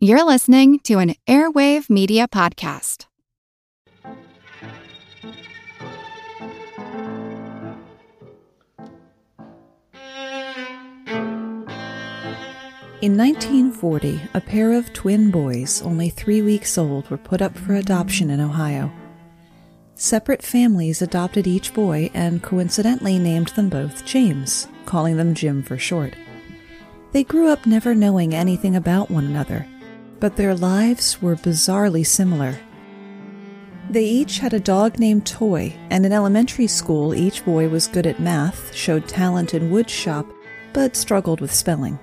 You're listening to an Airwave Media Podcast. In 1940, a pair of twin boys, only three weeks old, were put up for adoption in Ohio. Separate families adopted each boy and coincidentally named them both James, calling them Jim for short. They grew up never knowing anything about one another, but their lives were bizarrely similar. They each had a dog named Toy, and in elementary school, each boy was good at math, showed talent in woodshop, but struggled with spelling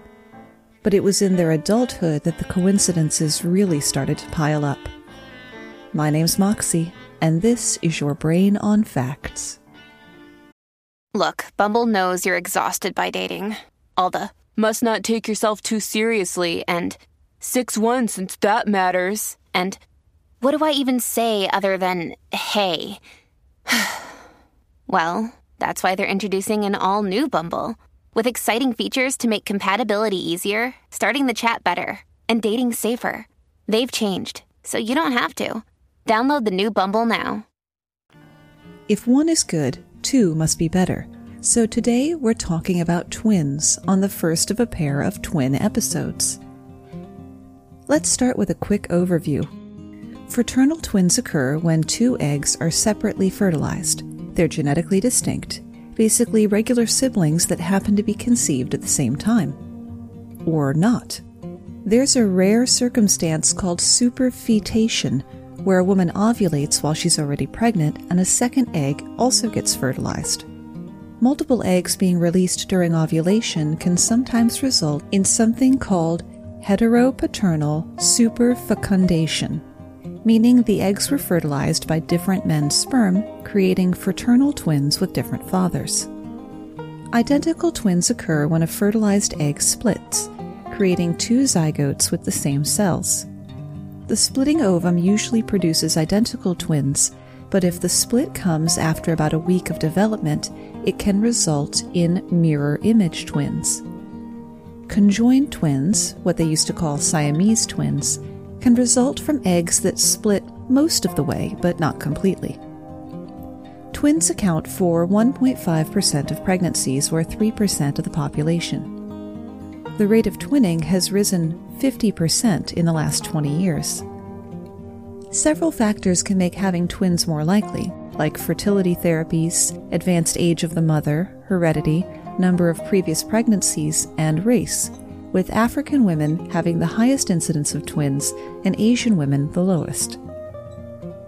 but it was in their adulthood that the coincidences really started to pile up. My name's Moxie, and this is your Brain on Facts. Look, Bumble knows you're exhausted by dating. All the must not take yourself too seriously and 6 1 since that matters. And what do I even say other than hey? well, that's why they're introducing an all new Bumble. With exciting features to make compatibility easier, starting the chat better, and dating safer. They've changed, so you don't have to. Download the new Bumble now. If one is good, two must be better. So today we're talking about twins on the first of a pair of twin episodes. Let's start with a quick overview. Fraternal twins occur when two eggs are separately fertilized. They're genetically distinct basically regular siblings that happen to be conceived at the same time. Or not. There's a rare circumstance called superfetation, where a woman ovulates while she's already pregnant and a second egg also gets fertilized. Multiple eggs being released during ovulation can sometimes result in something called heteropaternal superfecundation meaning the eggs were fertilized by different men's sperm, creating fraternal twins with different fathers. Identical twins occur when a fertilized egg splits, creating two zygotes with the same cells. The splitting ovum usually produces identical twins, but if the split comes after about a week of development, it can result in mirror image twins. Conjoined twins, what they used to call Siamese twins, can result from eggs that split most of the way, but not completely. Twins account for 1.5% of pregnancies, or 3% of the population. The rate of twinning has risen 50% in the last 20 years. Several factors can make having twins more likely, like fertility therapies, advanced age of the mother, heredity, number of previous pregnancies, and race, with African women having the highest incidence of twins and Asian women the lowest.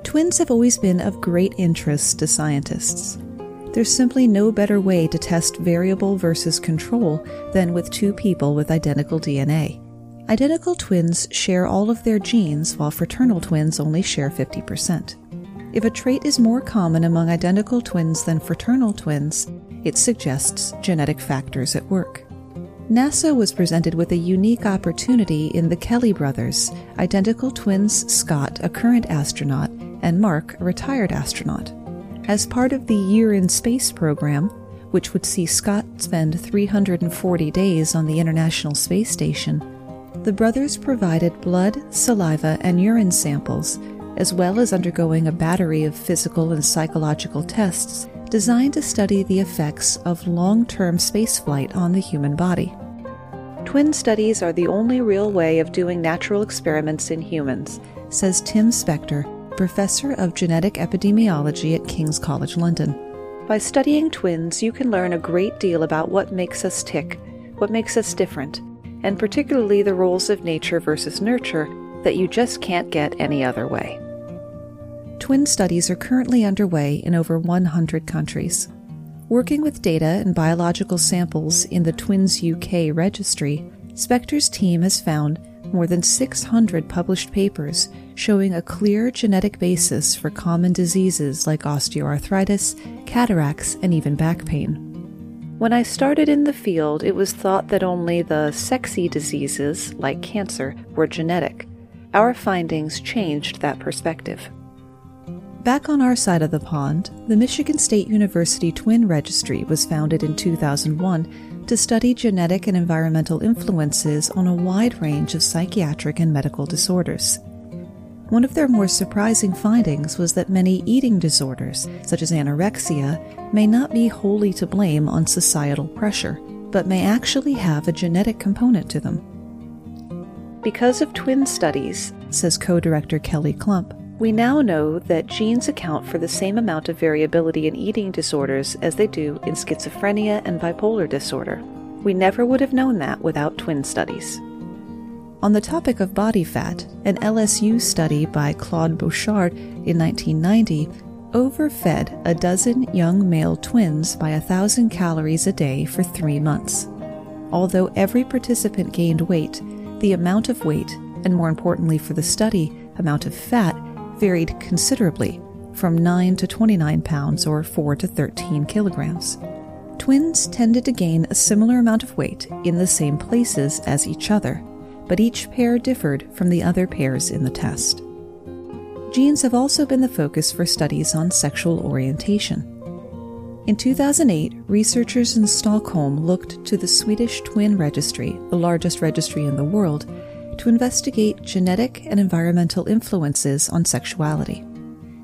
Twins have always been of great interest to scientists. There's simply no better way to test variable versus control than with two people with identical DNA. Identical twins share all of their genes, while fraternal twins only share 50%. If a trait is more common among identical twins than fraternal twins, it suggests genetic factors at work. NASA was presented with a unique opportunity in the Kelly brothers, identical twins Scott, a current astronaut, and Mark, a retired astronaut. As part of the Year in Space program, which would see Scott spend 340 days on the International Space Station, the brothers provided blood, saliva, and urine samples, as well as undergoing a battery of physical and psychological tests designed to study the effects of long term spaceflight on the human body. Twin studies are the only real way of doing natural experiments in humans, says Tim Spector, professor of genetic epidemiology at King's College London. By studying twins, you can learn a great deal about what makes us tick, what makes us different, and particularly the roles of nature versus nurture that you just can't get any other way. Twin studies are currently underway in over 100 countries. Working with data and biological samples in the Twins UK registry, Spector's team has found more than 600 published papers showing a clear genetic basis for common diseases like osteoarthritis, cataracts, and even back pain. When I started in the field, it was thought that only the sexy diseases, like cancer, were genetic. Our findings changed that perspective. Back on our side of the pond, the Michigan State University Twin Registry was founded in 2001 to study genetic and environmental influences on a wide range of psychiatric and medical disorders. One of their more surprising findings was that many eating disorders, such as anorexia, may not be wholly to blame on societal pressure, but may actually have a genetic component to them. Because of twin studies, says co director Kelly Klump, we now know that genes account for the same amount of variability in eating disorders as they do in schizophrenia and bipolar disorder. We never would have known that without twin studies. On the topic of body fat, an LSU study by Claude Bouchard in 1990 overfed a dozen young male twins by a thousand calories a day for three months. Although every participant gained weight, the amount of weight, and more importantly for the study, amount of fat, varied considerably from 9 to 29 pounds or 4 to 13 kilograms. Twins tended to gain a similar amount of weight in the same places as each other, but each pair differed from the other pairs in the test. Genes have also been the focus for studies on sexual orientation. In 2008, researchers in Stockholm looked to the Swedish Twin Registry, the largest registry in the world, to investigate genetic and environmental influences on sexuality.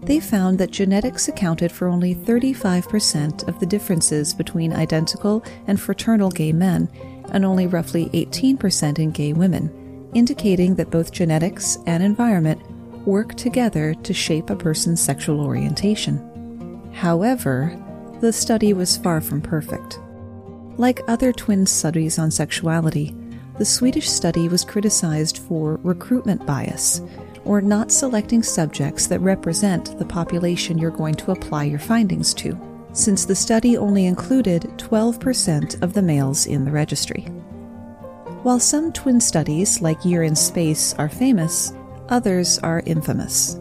They found that genetics accounted for only 35% of the differences between identical and fraternal gay men and only roughly 18% in gay women, indicating that both genetics and environment work together to shape a person's sexual orientation. However, the study was far from perfect. Like other twin studies on sexuality, the Swedish study was criticized for recruitment bias, or not selecting subjects that represent the population you're going to apply your findings to since the study only included 12% of the males in the registry. While some twin studies, like Year in Space, are famous, others are infamous.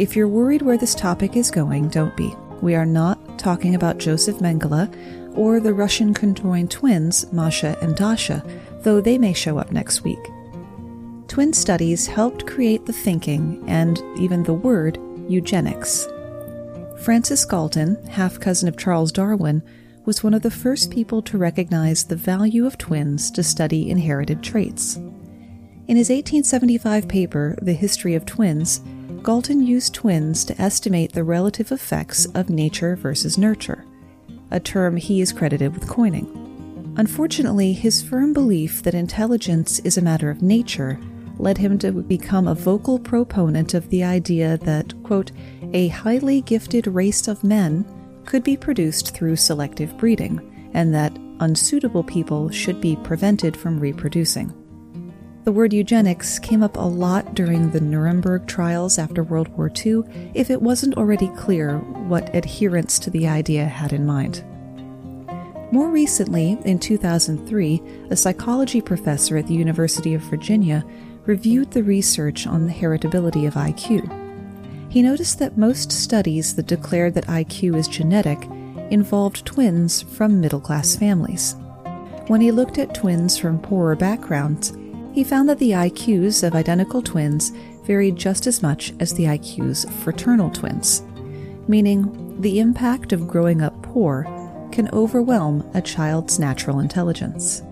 If you're worried where this topic is going, don't be. We are not talking about Joseph Mengele or the Russian conjoined twins, Masha and Dasha, though they may show up next week. Twin studies helped create the thinking and even the word eugenics. Francis Galton, half cousin of Charles Darwin, was one of the first people to recognize the value of twins to study inherited traits. In his 1875 paper, The History of Twins, Galton used twins to estimate the relative effects of nature versus nurture, a term he is credited with coining. Unfortunately, his firm belief that intelligence is a matter of nature led him to become a vocal proponent of the idea that, quote, a highly gifted race of men could be produced through selective breeding, and that unsuitable people should be prevented from reproducing. The word eugenics came up a lot during the Nuremberg trials after World War II, if it wasn't already clear what adherents to the idea had in mind. More recently, in 2003, a psychology professor at the University of Virginia reviewed the research on the heritability of IQ. He noticed that most studies that declared that IQ is genetic involved twins from middle class families. When he looked at twins from poorer backgrounds, he found that the IQs of identical twins varied just as much as the IQs of fraternal twins, meaning the impact of growing up poor can overwhelm a child's natural intelligence.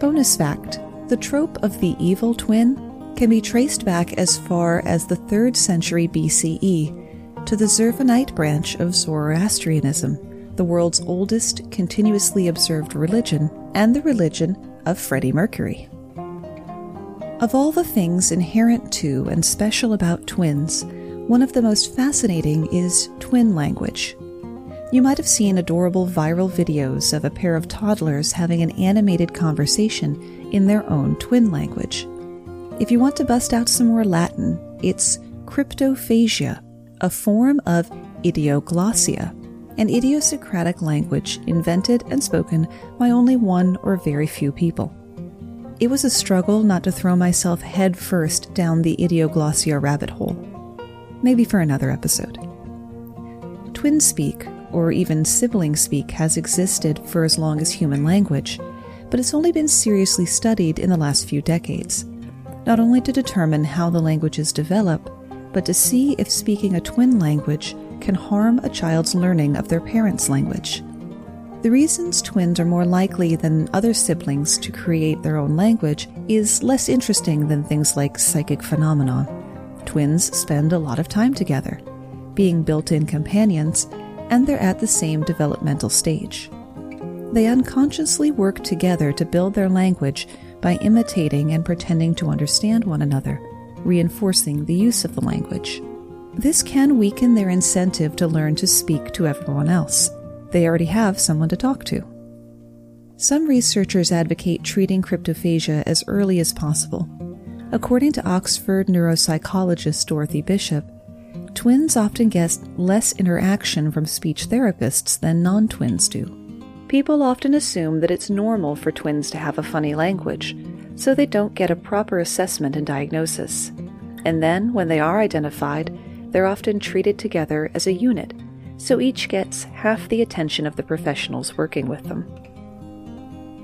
Bonus fact the trope of the evil twin can be traced back as far as the 3rd century BCE to the Zurvanite branch of Zoroastrianism, the world's oldest continuously observed religion, and the religion of Freddie Mercury. Of all the things inherent to and special about twins, one of the most fascinating is twin language. You might have seen adorable viral videos of a pair of toddlers having an animated conversation in their own twin language. If you want to bust out some more Latin, it's cryptophagia, a form of idioglossia, an idiosyncratic language invented and spoken by only one or very few people. It was a struggle not to throw myself head first down the idioglossia rabbit hole. Maybe for another episode. Twin speak, or even sibling speak, has existed for as long as human language, but it's only been seriously studied in the last few decades, not only to determine how the languages develop, but to see if speaking a twin language can harm a child's learning of their parent's language. The reasons twins are more likely than other siblings to create their own language is less interesting than things like psychic phenomena. Twins spend a lot of time together, being built in companions, and they're at the same developmental stage. They unconsciously work together to build their language by imitating and pretending to understand one another, reinforcing the use of the language. This can weaken their incentive to learn to speak to everyone else they already have someone to talk to. Some researchers advocate treating cryptophagia as early as possible. According to Oxford neuropsychologist Dorothy Bishop, twins often get less interaction from speech therapists than non twins do. People often assume that it's normal for twins to have a funny language, so they don't get a proper assessment and diagnosis. And then, when they are identified, they're often treated together as a unit so each gets half the attention of the professionals working with them.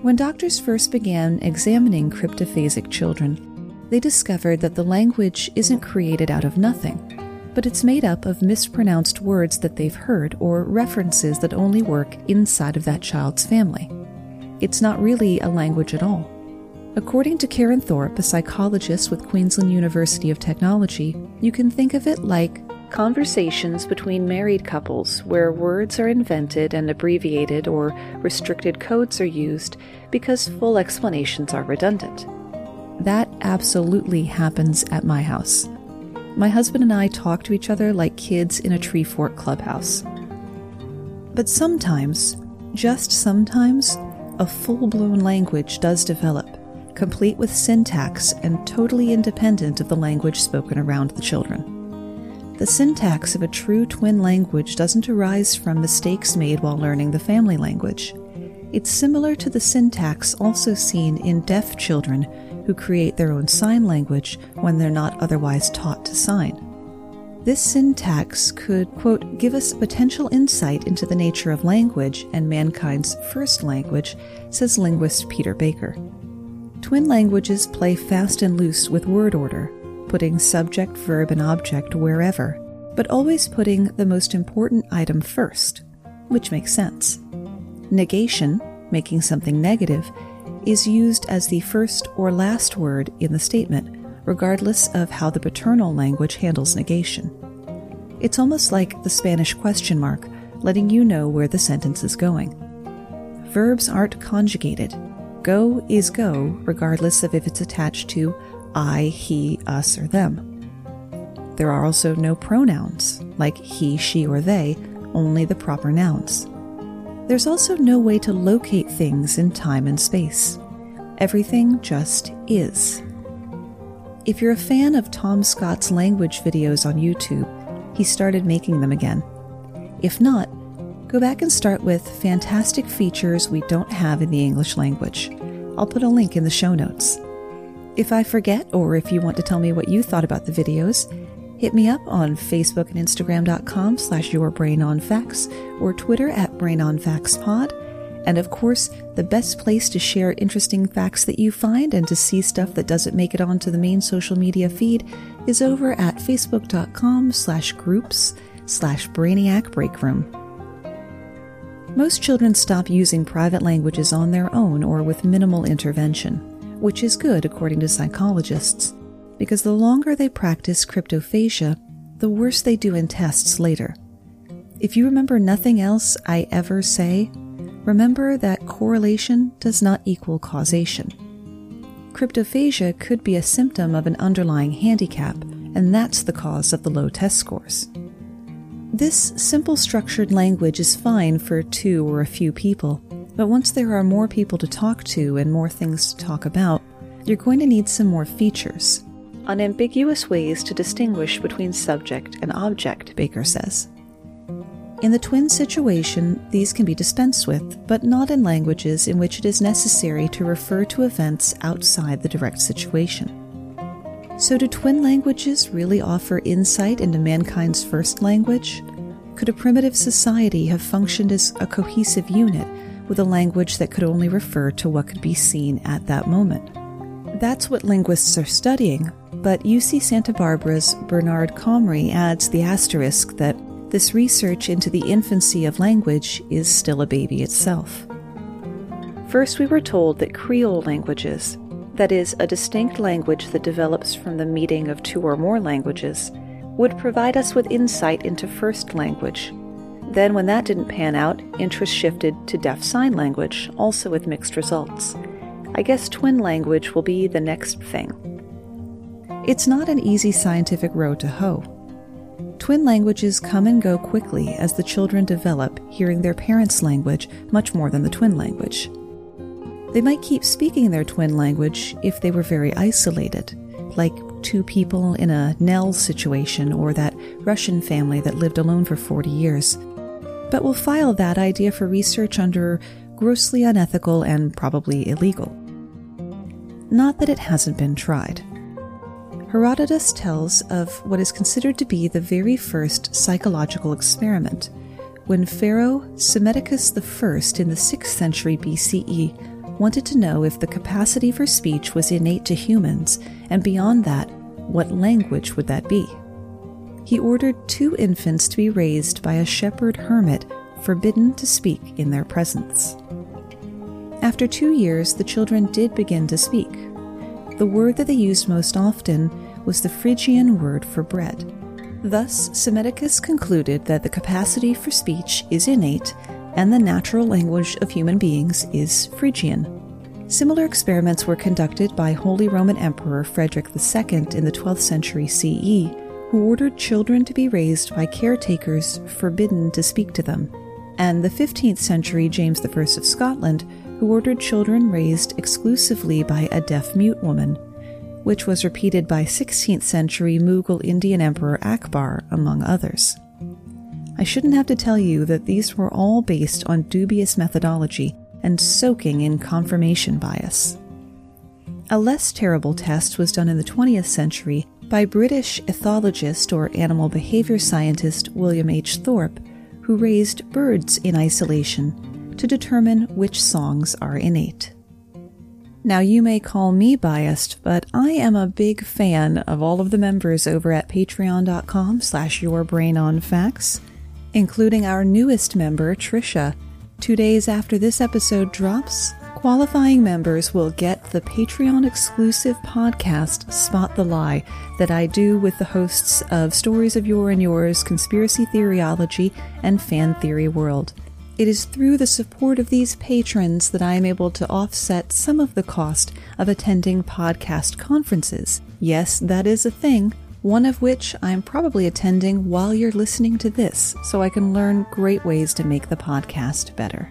When doctors first began examining cryptophasic children, they discovered that the language isn't created out of nothing, but it's made up of mispronounced words that they've heard or references that only work inside of that child's family. It's not really a language at all. According to Karen Thorpe, a psychologist with Queensland University of Technology, you can think of it like Conversations between married couples where words are invented and abbreviated or restricted codes are used because full explanations are redundant. That absolutely happens at my house. My husband and I talk to each other like kids in a tree fort clubhouse. But sometimes, just sometimes, a full blown language does develop, complete with syntax and totally independent of the language spoken around the children. The syntax of a true twin language doesn't arise from mistakes made while learning the family language. It's similar to the syntax also seen in deaf children who create their own sign language when they're not otherwise taught to sign. This syntax could, quote, give us potential insight into the nature of language and mankind's first language, says linguist Peter Baker. Twin languages play fast and loose with word order, putting subject, verb, and object wherever, but always putting the most important item first, which makes sense. Negation, making something negative, is used as the first or last word in the statement, regardless of how the paternal language handles negation. It's almost like the Spanish question mark, letting you know where the sentence is going. Verbs aren't conjugated. Go is go, regardless of if it's attached to I, he, us, or them. There are also no pronouns, like he, she, or they, only the proper nouns. There's also no way to locate things in time and space. Everything just is. If you're a fan of Tom Scott's language videos on YouTube, he started making them again. If not, go back and start with fantastic features we don't have in the English language. I'll put a link in the show notes. If I forget, or if you want to tell me what you thought about the videos, hit me up on Facebook and Instagram.com slash yourbrainonfacts or Twitter at brainonfactspod. And of course, the best place to share interesting facts that you find and to see stuff that doesn't make it onto the main social media feed is over at facebook.com slash groups slash brainiac breakroom. Most children stop using private languages on their own or with minimal intervention which is good according to psychologists, because the longer they practice cryptophagia, the worse they do in tests later. If you remember nothing else I ever say, remember that correlation does not equal causation. Cryptophagia could be a symptom of an underlying handicap, and that's the cause of the low test scores. This simple structured language is fine for two or a few people, but once there are more people to talk to and more things to talk about, you're going to need some more features. Unambiguous ways to distinguish between subject and object, Baker says. In the twin situation, these can be dispensed with, but not in languages in which it is necessary to refer to events outside the direct situation. So, do twin languages really offer insight into mankind's first language? Could a primitive society have functioned as a cohesive unit with a language that could only refer to what could be seen at that moment. That's what linguists are studying, but UC Santa Barbara's Bernard Comrie adds the asterisk that this research into the infancy of language is still a baby itself. First, we were told that Creole languages, that is, a distinct language that develops from the meeting of two or more languages, would provide us with insight into first language. Then, when that didn't pan out, interest shifted to deaf sign language, also with mixed results. I guess twin language will be the next thing. It's not an easy scientific road to hoe. Twin languages come and go quickly as the children develop, hearing their parents' language much more than the twin language. They might keep speaking their twin language if they were very isolated, like two people in a Nell situation or that Russian family that lived alone for 40 years. But we'll file that idea for research under grossly unethical and probably illegal. Not that it hasn't been tried. Herodotus tells of what is considered to be the very first psychological experiment, when Pharaoh Psammetichus I in the 6th century BCE wanted to know if the capacity for speech was innate to humans, and beyond that, what language would that be? He ordered two infants to be raised by a shepherd hermit forbidden to speak in their presence. After two years, the children did begin to speak, the word that they used most often was the Phrygian word for bread. Thus, Psammetichus concluded that the capacity for speech is innate and the natural language of human beings is Phrygian. Similar experiments were conducted by Holy Roman Emperor Frederick II in the 12th century CE, who ordered children to be raised by caretakers forbidden to speak to them, and the 15th century James I of Scotland, who ordered children raised exclusively by a deaf mute woman, which was repeated by 16th century Mughal Indian Emperor Akbar, among others. I shouldn't have to tell you that these were all based on dubious methodology and soaking in confirmation bias. A less terrible test was done in the 20th century by British ethologist or animal behavior scientist William H. Thorpe, who raised birds in isolation to determine which songs are innate. Now, you may call me biased, but I am a big fan of all of the members over at patreon.com slash yourbrainonfacts, including our newest member, Trisha. Two days after this episode drops, qualifying members will get the Patreon exclusive podcast, Spot the Lie, that I do with the hosts of Stories of Your and Yours, Conspiracy Theoryology, and Fan Theory World. It is through the support of these patrons that I am able to offset some of the cost of attending podcast conferences. Yes, that is a thing, one of which I'm probably attending while you're listening to this, so I can learn great ways to make the podcast better.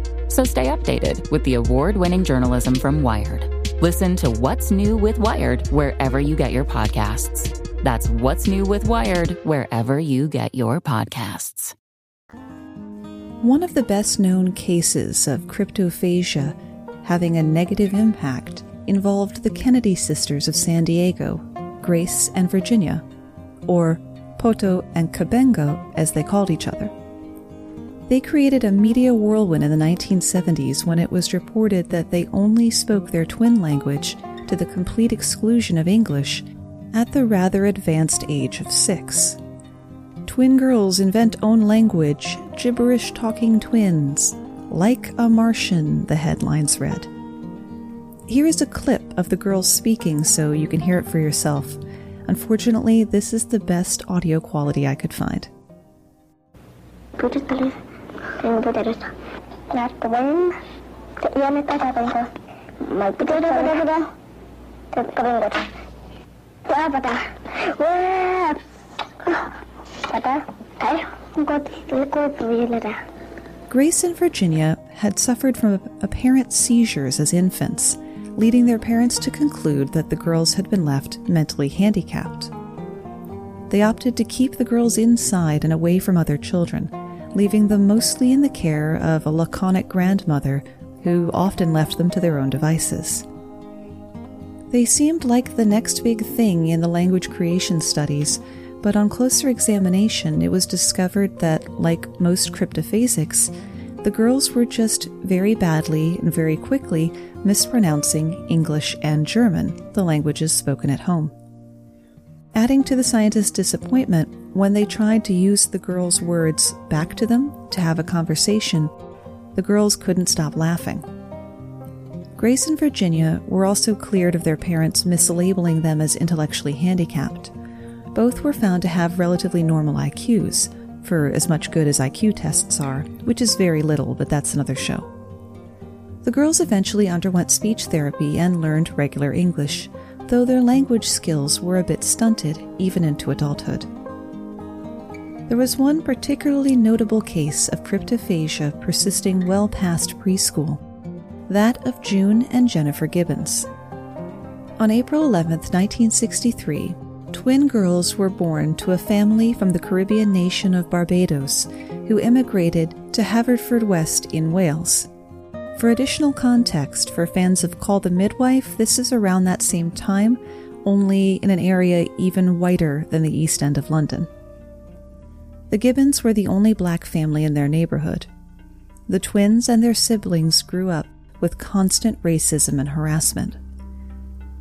So stay updated with the award winning journalism from Wired. Listen to What's New with Wired wherever you get your podcasts. That's What's New with Wired wherever you get your podcasts. One of the best known cases of cryptophagia having a negative impact involved the Kennedy sisters of San Diego, Grace and Virginia, or Poto and Cabengo, as they called each other. They created a media whirlwind in the 1970s when it was reported that they only spoke their twin language to the complete exclusion of English at the rather advanced age of six. Twin girls invent own language, gibberish talking twins. Like a Martian, the headlines read. Here is a clip of the girls speaking so you can hear it for yourself. Unfortunately, this is the best audio quality I could find. Grace and Virginia had suffered from apparent seizures as infants, leading their parents to conclude that the girls had been left mentally handicapped. They opted to keep the girls inside and away from other children, leaving them mostly in the care of a laconic grandmother who often left them to their own devices. They seemed like the next big thing in the language creation studies but on closer examination, it was discovered that, like most cryptophasics, the girls were just very badly and very quickly mispronouncing English and German, the languages spoken at home. Adding to the scientists' disappointment, when they tried to use the girls' words back to them to have a conversation, the girls couldn't stop laughing. Grace and Virginia were also cleared of their parents mislabeling them as intellectually handicapped. Both were found to have relatively normal IQs, for as much good as IQ tests are, which is very little, but that's another show. The girls eventually underwent speech therapy and learned regular English, though their language skills were a bit stunted even into adulthood. There was one particularly notable case of cryptophasia persisting well past preschool that of June and Jennifer Gibbons. On April 11, 1963, twin girls were born to a family from the Caribbean nation of Barbados who immigrated to Haverfordwest in Wales. For additional context for fans of Call the Midwife, this is around that same time, only in an area even whiter than the East End of London. The Gibbons were the only black family in their neighborhood. The twins and their siblings grew up with constant racism and harassment.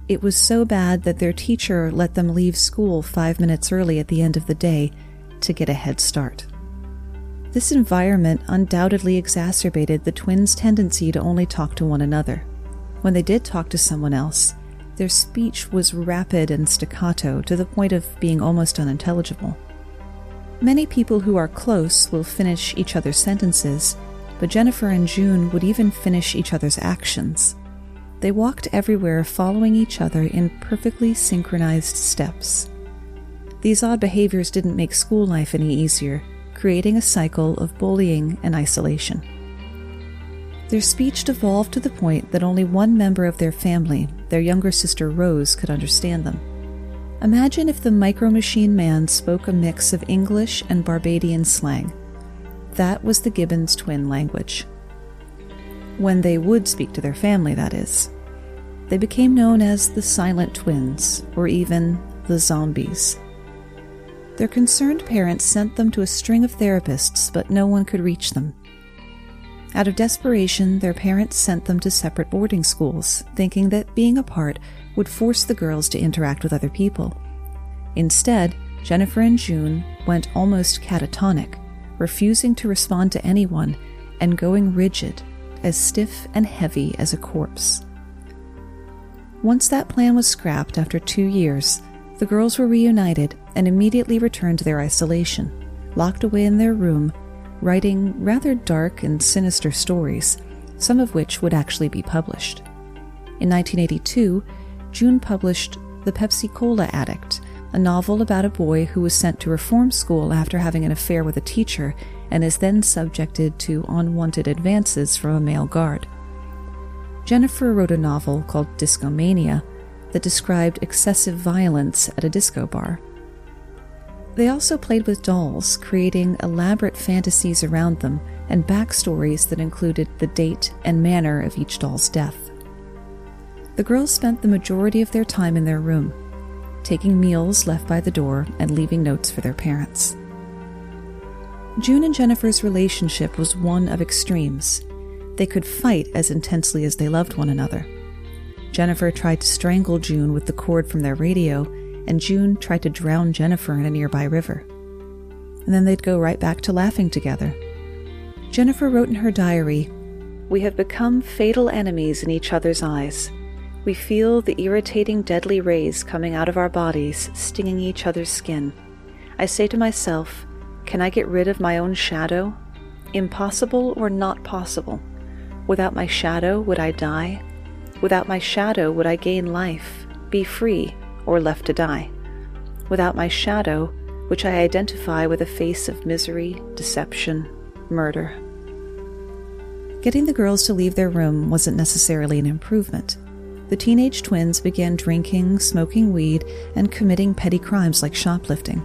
It was so bad that their teacher let them leave school five minutes early at the end of the day to get a head start. This environment undoubtedly exacerbated the twins' tendency to only talk to one another. When they did talk to someone else, their speech was rapid and staccato to the point of being almost unintelligible. Many people who are close will finish each other's sentences, but Jennifer and June would even finish each other's actions. They walked everywhere, following each other in perfectly synchronized steps. These odd behaviors didn't make school life any easier, creating a cycle of bullying and isolation. Their speech devolved to the point that only one member of their family, their younger sister Rose, could understand them. Imagine if the Micro Machine Man spoke a mix of English and Barbadian slang. That was the Gibbons twin language when they would speak to their family, that is. They became known as the Silent Twins, or even the Zombies. Their concerned parents sent them to a string of therapists, but no one could reach them. Out of desperation, their parents sent them to separate boarding schools, thinking that being apart would force the girls to interact with other people. Instead, Jennifer and June went almost catatonic, refusing to respond to anyone and going rigid as stiff and heavy as a corpse. Once that plan was scrapped after two years, the girls were reunited and immediately returned to their isolation, locked away in their room, writing rather dark and sinister stories, some of which would actually be published. In 1982, June published The Pepsi Cola Addict, a novel about a boy who was sent to reform school after having an affair with a teacher and is then subjected to unwanted advances from a male guard. Jennifer wrote a novel called Discomania that described excessive violence at a disco bar. They also played with dolls, creating elaborate fantasies around them and backstories that included the date and manner of each doll's death. The girls spent the majority of their time in their room. taking meals left by the door and leaving notes for their parents. June and Jennifer's relationship was one of extremes. They could fight as intensely as they loved one another. Jennifer tried to strangle June with the cord from their radio, and June tried to drown Jennifer in a nearby river. And then they'd go right back to laughing together. Jennifer wrote in her diary We have become fatal enemies in each other's eyes. We feel the irritating, deadly rays coming out of our bodies, stinging each other's skin. I say to myself, Can I get rid of my own shadow? Impossible or not possible? Without my shadow, would I die? Without my shadow, would I gain life, be free, or left to die? Without my shadow, which I identify with a face of misery, deception, murder. Getting the girls to leave their room wasn't necessarily an improvement. The teenage twins began drinking, smoking weed, and committing petty crimes like shoplifting.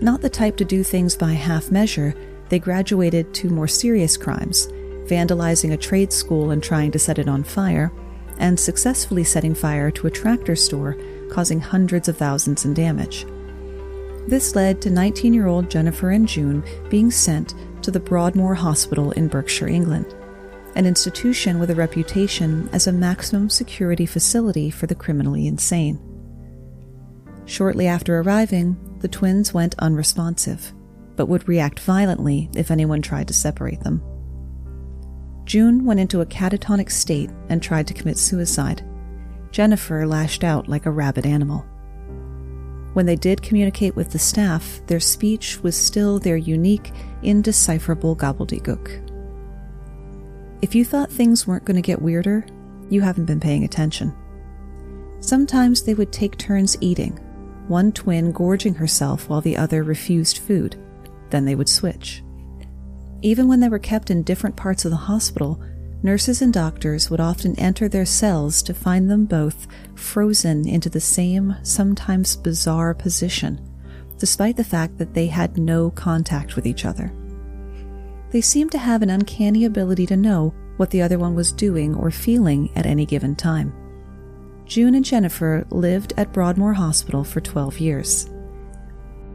Not the type to do things by half measure, they graduated to more serious crimes, vandalizing a trade school and trying to set it on fire, and successfully setting fire to a tractor store, causing hundreds of thousands in damage. This led to 19 year old Jennifer and June being sent to the Broadmoor Hospital in Berkshire, England, an institution with a reputation as a maximum security facility for the criminally insane. Shortly after arriving, the twins went unresponsive, but would react violently if anyone tried to separate them. June went into a catatonic state and tried to commit suicide. Jennifer lashed out like a rabid animal. When they did communicate with the staff, their speech was still their unique, indecipherable gobbledygook. If you thought things weren't going to get weirder, you haven't been paying attention. Sometimes they would take turns eating, one twin gorging herself while the other refused food. Then they would switch. Even when they were kept in different parts of the hospital, nurses and doctors would often enter their cells to find them both frozen into the same, sometimes bizarre position, despite the fact that they had no contact with each other. They seemed to have an uncanny ability to know what the other one was doing or feeling at any given time. June and Jennifer lived at Broadmoor Hospital for 12 years.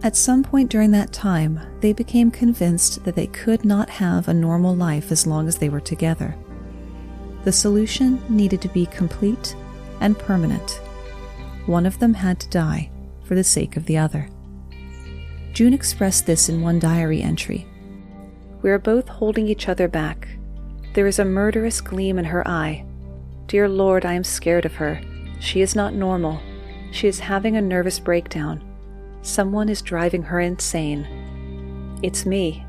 At some point during that time, they became convinced that they could not have a normal life as long as they were together. The solution needed to be complete and permanent. One of them had to die for the sake of the other. June expressed this in one diary entry. We are both holding each other back. There is a murderous gleam in her eye. Dear Lord, I am scared of her. She is not normal. She is having a nervous breakdown. Someone is driving her insane. It's me.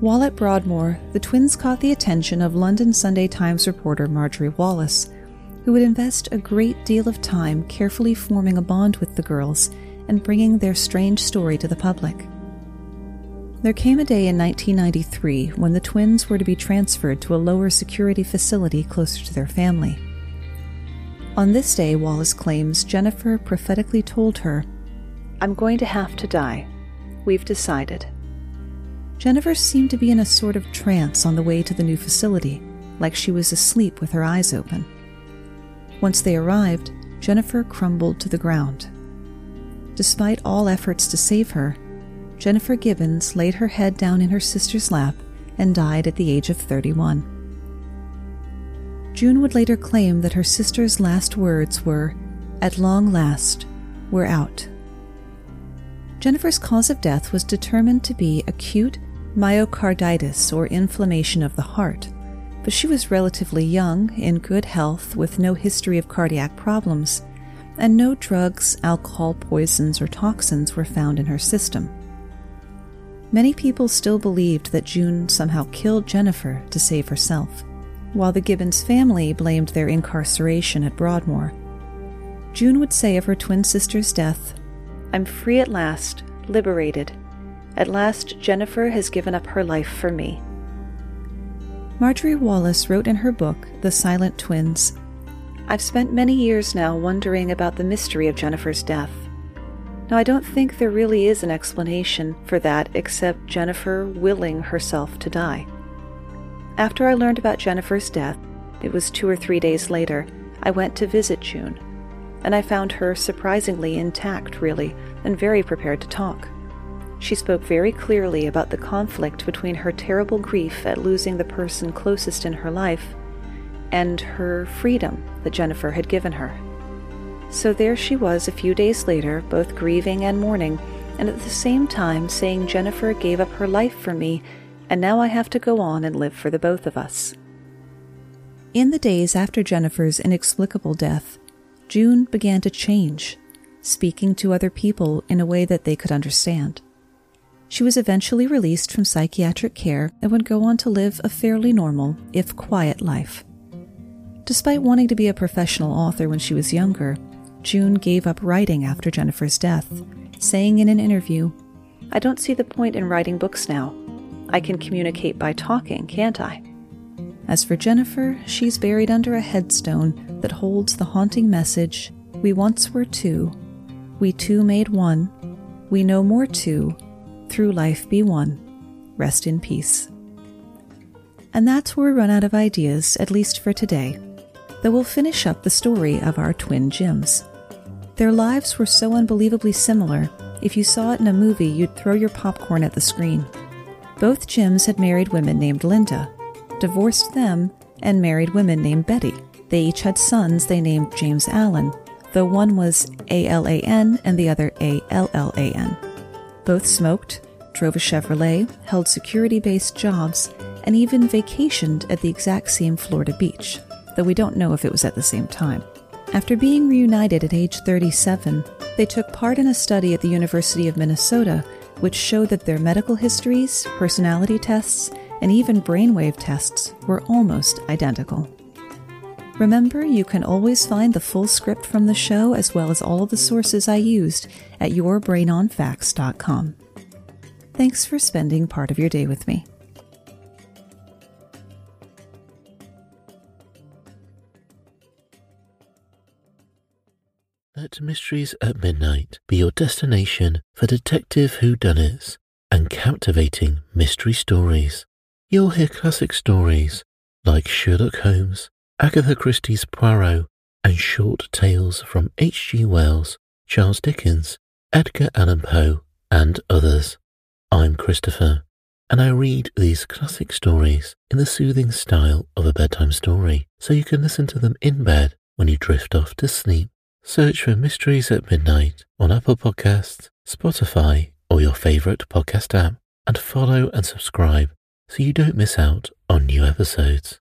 While at Broadmoor, the twins caught the attention of London Sunday Times reporter Marjorie Wallace, who would invest a great deal of time carefully forming a bond with the girls and bringing their strange story to the public. There came a day in 1993 when the twins were to be transferred to a lower security facility closer to their family. On this day, Wallace claims Jennifer prophetically told her I'm going to have to die. We've decided. Jennifer seemed to be in a sort of trance on the way to the new facility, like she was asleep with her eyes open. Once they arrived, Jennifer crumbled to the ground. Despite all efforts to save her, Jennifer Gibbons laid her head down in her sister's lap and died at the age of 31. June would later claim that her sister's last words were, At long last, we're out. Jennifer's cause of death was determined to be acute myocarditis or inflammation of the heart, but she was relatively young, in good health, with no history of cardiac problems, and no drugs, alcohol, poisons, or toxins were found in her system. Many people still believed that June somehow killed Jennifer to save herself, while the Gibbons family blamed their incarceration at Broadmoor. June would say of her twin sister's death, I'm free at last, liberated. At last, Jennifer has given up her life for me. Marjorie Wallace wrote in her book, The Silent Twins I've spent many years now wondering about the mystery of Jennifer's death. Now, I don't think there really is an explanation for that except Jennifer willing herself to die. After I learned about Jennifer's death, it was two or three days later, I went to visit June. And I found her surprisingly intact, really, and very prepared to talk. She spoke very clearly about the conflict between her terrible grief at losing the person closest in her life and her freedom that Jennifer had given her. So there she was a few days later, both grieving and mourning, and at the same time saying Jennifer gave up her life for me, and now I have to go on and live for the both of us. In the days after Jennifer's inexplicable death, June began to change, speaking to other people in a way that they could understand. She was eventually released from psychiatric care and would go on to live a fairly normal, if quiet, life. Despite wanting to be a professional author when she was younger, June gave up writing after Jennifer's death, saying in an interview, I don't see the point in writing books now. I can communicate by talking, can't I? As for Jennifer, she's buried under a headstone that holds the haunting message We once were two, we two made one, we no more two, through life be one. Rest in peace. And that's where we run out of ideas, at least for today, though we'll finish up the story of our twin Jims. Their lives were so unbelievably similar, if you saw it in a movie, you'd throw your popcorn at the screen. Both Jims had married women named Linda, divorced them, and married women named Betty. They each had sons they named James Allen, though one was A L A N and the other A L L A N. Both smoked, drove a Chevrolet, held security based jobs, and even vacationed at the exact same Florida beach, though we don't know if it was at the same time. After being reunited at age 37, they took part in a study at the University of Minnesota which showed that their medical histories, personality tests, and even brainwave tests were almost identical. Remember, you can always find the full script from the show as well as all of the sources I used at yourbrainonfacts.com. Thanks for spending part of your day with me. Let Mysteries at Midnight be your destination for detective whodunits and captivating mystery stories. You'll hear classic stories like Sherlock Holmes, Agatha Christie's Poirot, and short tales from H.G. Wells, Charles Dickens, Edgar Allan Poe, and others. I'm Christopher, and I read these classic stories in the soothing style of a bedtime story, so you can listen to them in bed when you drift off to sleep. Search for Mysteries at Midnight on Apple Podcasts, Spotify, or your favorite podcast app, and follow and subscribe so you don't miss out on new episodes.